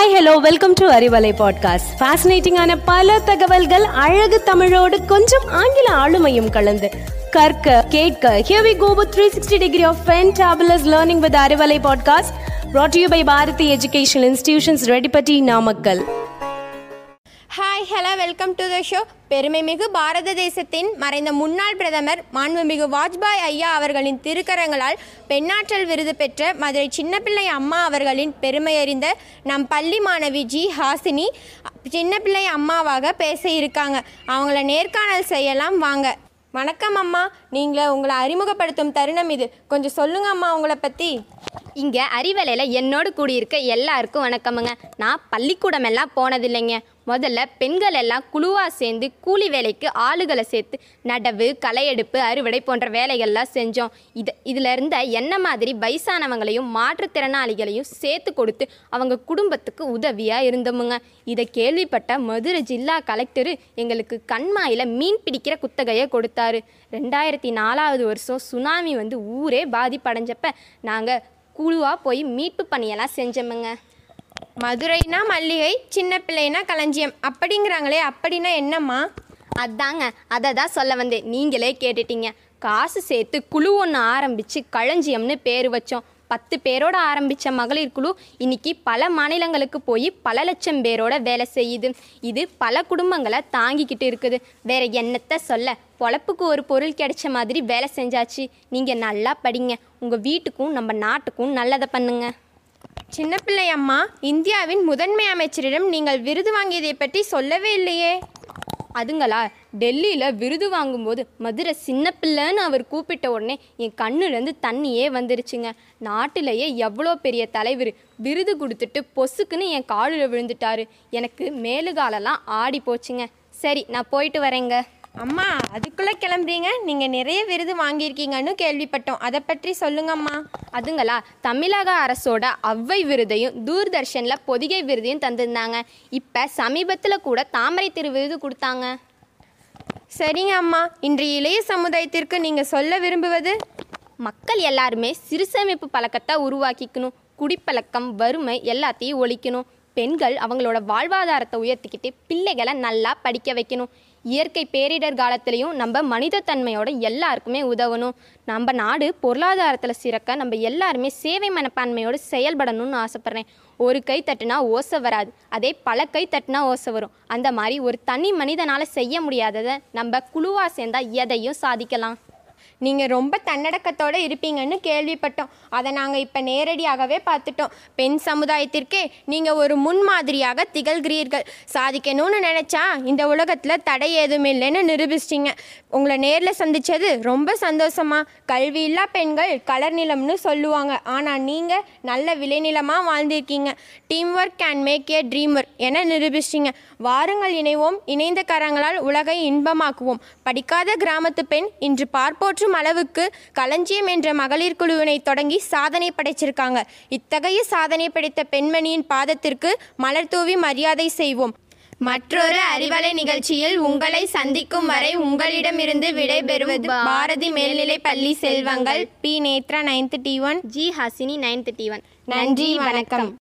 Hi hello welcome to Arivalai podcast ஃபேசினேட்டிங்கான பல தகவல்கள் அழகு தமிழோடு கொஞ்சம் ஆங்கில ஆளுமையும் கலந்து. கற்க கேட்க here we go with 360 degree of fantabulous learning with Arivalai podcast brought to you by Bharathi education institutions Redipatti Namakkal hi hello welcome to the show பெருமைமிகு பாரத தேசத்தின் மறைந்த முன்னாள் பிரதமர் மாண்புமிகு வாஜ்பாய் ஐயா அவர்களின் திருக்கரங்களால் பெண்ணாற்றல் விருது பெற்ற மதுரை சின்னப்பிள்ளை அம்மா அவர்களின் பெருமையறிந்த நம் பள்ளி மாணவி ஜி ஹாசினி சின்னப்பிள்ளை அம்மாவாக பேச இருக்காங்க. அவங்கள நேர்காணல் செய்யலாம் வாங்க. வணக்கம் அம்மா. நீங்கள் உங்களை அறிமுகப்படுத்தும் தருணம் இது. கொஞ்சம் சொல்லுங்க அம்மா உங்களை பற்றி இங்கே அறிவலையில் என்னோடு கூடியிருக்க எல்லாருக்கும் வணக்கமுங்க. நான் பள்ளிக்கூடம் எல்லாம் போனதில்லைங்க. முதல்ல பெண்கள் எல்லாம் குழுவாக சேர்ந்து கூலி வேலைக்கு ஆளுகளை சேர்த்து நடவு களையெடுப்பு அறுவடை போன்ற வேலைகள்லாம் செஞ்சோம். இது இதில் இருந்த என்ன மாதிரி வயசானவங்களையும் மாற்றுத்திறனாளிகளையும் சேர்த்து கொடுத்து அவங்க குடும்பத்துக்கு உதவியாக இருந்தோமுங்க. இதை கேள்விப்பட்ட மதுரை ஜில்லா கலெக்டரு எங்களுக்கு கண்மாயில் மீன் பிடிக்கிற குத்தகையை கொடுத்தாரு. ரெண்டாயிரத்தி நாலாவது வருஷம் சுனாமி வந்து ஊரே பாதிப்படைஞ்சப்ப நாங்கள் குழுவாக போய் மீட்பு பணியெல்லாம் செஞ்சோமுங்க. மதுரைனா மல்லிகை சின்ன பிள்ளைனா களஞ்சியம். அப்படிங்கிறாங்களே அப்படின்னா என்னம்மா? அதாங்க அதை தான் சொல்ல வந்தேன். நீங்களே கேட்டுட்டீங்க. காசு சேர்த்து குழு ஒன்று ஆரம்பித்து களஞ்சியம்னு பேர் வச்சோம். பத்து பேரோட ஆரம்பித்த மகளிர் குழு இன்னைக்கு பல மாநிலங்களுக்கு போய் பல லட்சம் பேரோட வேலை செய்யுது. இது பல குடும்பங்களை தாங்கிக்கிட்டு இருக்குது. வேற என்னத்தை சொல்ல? பொழப்புக்கு ஒரு பொருள் கிடைச்ச மாதிரி வேலை செஞ்சாச்சு. நீங்கள் நல்லா படிங்க. உங்கள் வீட்டுக்கும் நம்ம நாட்டுக்கும் நல்லதை பண்ணுங்கள் சின்ன பிள்ளை அம்மா இந்தியாவின் முதன்மை அமைச்சரிடம் நீங்கள் விருது வாங்கியதை பற்றி சொல்லவே இல்லையே. அதுங்களா டெல்லியில் விருது வாங்கும்போது மதுரை சின்ன பிள்ளைன்னு அவர் கூப்பிட்ட உடனே என் கண்ணுலேருந்து தண்ணியே வந்துருச்சுங்க. நாட்டிலேயே எவ்வளோ பெரிய தலைவர் விருது கொடுத்துட்டு பொசுக்குன்னு என் காலில் விழுந்துட்டாரு. எனக்கு மேலுகாலெல்லாம் ஆடி போச்சுங்க சரி நான் போயிட்டு வரேங்க. அம்மா அதுக்குள்ளே கிளம்புறீங்க? நீங்கள் நிறைய விருது வாங்கியிருக்கீங்கன்னு கேள்விப்பட்டோம். அதை பற்றி சொல்லுங்கம்மா. அதுங்களா தமிழக அரசோட அவ்வை விருதையும் தூர்தர்ஷனில் பொதிகை விருதையும் தந்திருந்தாங்க. இப்போ சமீபத்தில் கூட தாமரை திரு விருது கொடுத்தாங்க. சரிங்க அம்மா. இன்றைய இளைய சமுதாயத்திற்கு நீங்கள் சொல்ல விரும்புவது? மக்கள் எல்லாருமே சிறுசேமிப்பு பழக்கத்தை உருவாக்கிக்கணும். குடிப்பழக்கம் வறுமை எல்லாத்தையும் ஒழிக்கணும். பெண்கள் அவங்களோட வாழ்வாதாரத்தை உயர்த்திக்கிட்டு பிள்ளைகளை நல்லா படிக்க வைக்கணும். இயற்கை பேரிடர் காலத்துலேயும் நம்ம மனிதத்தன்மையோட எல்லாருக்குமே உதவணும். நம்ம நாடு பொருளாதாரத்தில் சிறக்க நம்ம எல்லாருமே சேவை மனப்பான்மையோடு செயல்படணும்னு ஆசைப்பட்றேன். ஒரு கை தட்டுனா ஓசை வராது. அதே பல கை தட்டுனா ஓசை வரும். அந்த மாதிரி ஒரு தனி மனிதனால் செய்ய முடியாததை நம்ம குழுவாக சேர்ந்தால் எதையும் சாதிக்கலாம். நீங்கள் ரொம்ப தன்னடக்கத்தோடு இருப்பீங்கன்னு கேள்விப்பட்டோம். அதை நாங்கள் இப்போ நேரடியாகவே பார்த்துட்டோம். பெண் சமுதாயத்திற்கே நீங்கள் ஒரு முன்மாதிரியாக திகழ்கிறீர்கள். சாதிக்கணும்னு நினச்சா இந்த உலகத்தில் தடை எதுவும் இல்லைன்னு நிரூபிச்சிட்டிங்க. உங்களை நேரில் சந்தித்தது ரொம்ப சந்தோஷமா. கல்வி இல்லா பெண்கள் கலர் நிலம்னு சொல்லுவாங்க. ஆனால் நீங்கள் நல்ல விளைநிலமாக வாழ்ந்திருக்கீங்க. Team work can make a dream work என நிரூபிச்சிட்டிங்க. வாருங்கள் இணைவோம். இணைந்த கரங்களால் உலகை இன்பமாக்குவோம். படிக்காத கிராமத்து பெண் இன்று பார்ப்போற்றும் அளவுக்கு களஞ்சியம் என்ற மகளிர் குழுவினை தொடங்கி சாதனை படைச்சிருக்காங்க. இத்தகைய சாதனை படைத்த பெண்மணியின் பாதத்திற்கு மலர் தூவி மரியாதை செய்வோம். மற்றொரு அறிவலை நிகழ்ச்சியில் உங்களை சந்திக்கும் வரை உங்களிடமிருந்து விடைபெறுவது பாரதி மேல்நிலை பள்ளி செல்வங்கள். B Nethra ninth D one. G Hasini nine thirty one. நன்றி வணக்கம்.